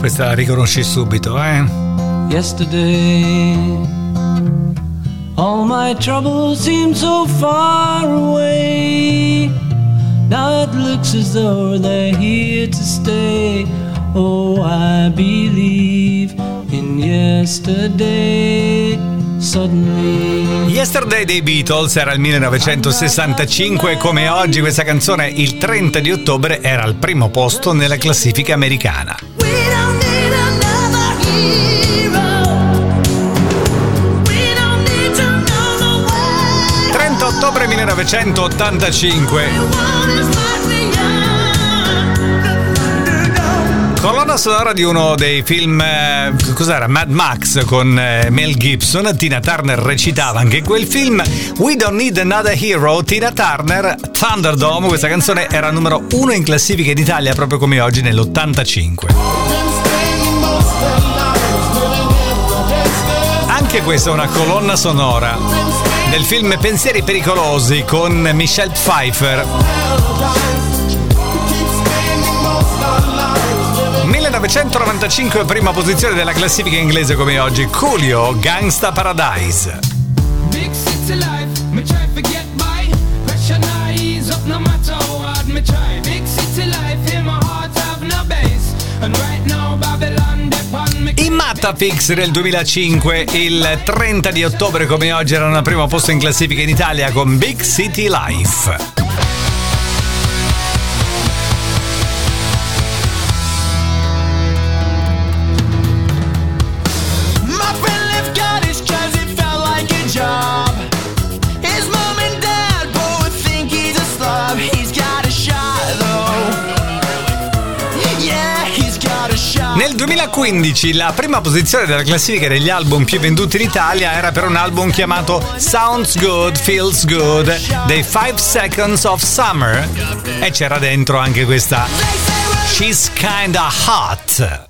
Questa la riconosci subito, eh? Yesterday, all my troubles seem so far away. Now it looks as though they're here to stay. Oh, I believe in yesterday. Suddenly. Yesterday dei Beatles era il 1965 e come oggi questa canzone il 30 di ottobre era al primo posto nella classifica americana. Ottobre 1985 Colonna sonora di uno dei film, eh, cos'era? Mad Max con eh, Mel Gibson. Tina Turner recitava anche quel film. We Don't Need Another Hero. Tina Turner, Thunderdome. Questa canzone era numero uno in classifica in Italia proprio come oggi nell'85. Anche questa è una colonna sonora del film Pensieri pericolosi con Michelle Pfeiffer. 1995 prima posizione della classifica inglese come oggi, Coolio, Gangsta Paradise. Big I Matafix nel 2005, il 30 di ottobre come oggi erano al primo posto in classifica in Italia con Big City Life. Nel 2015 la prima posizione della classifica degli album più venduti in Italia era per un album chiamato Sounds Good, Feels Good dei 5 Seconds of Summer e c'era dentro anche questa She's Kinda Hot.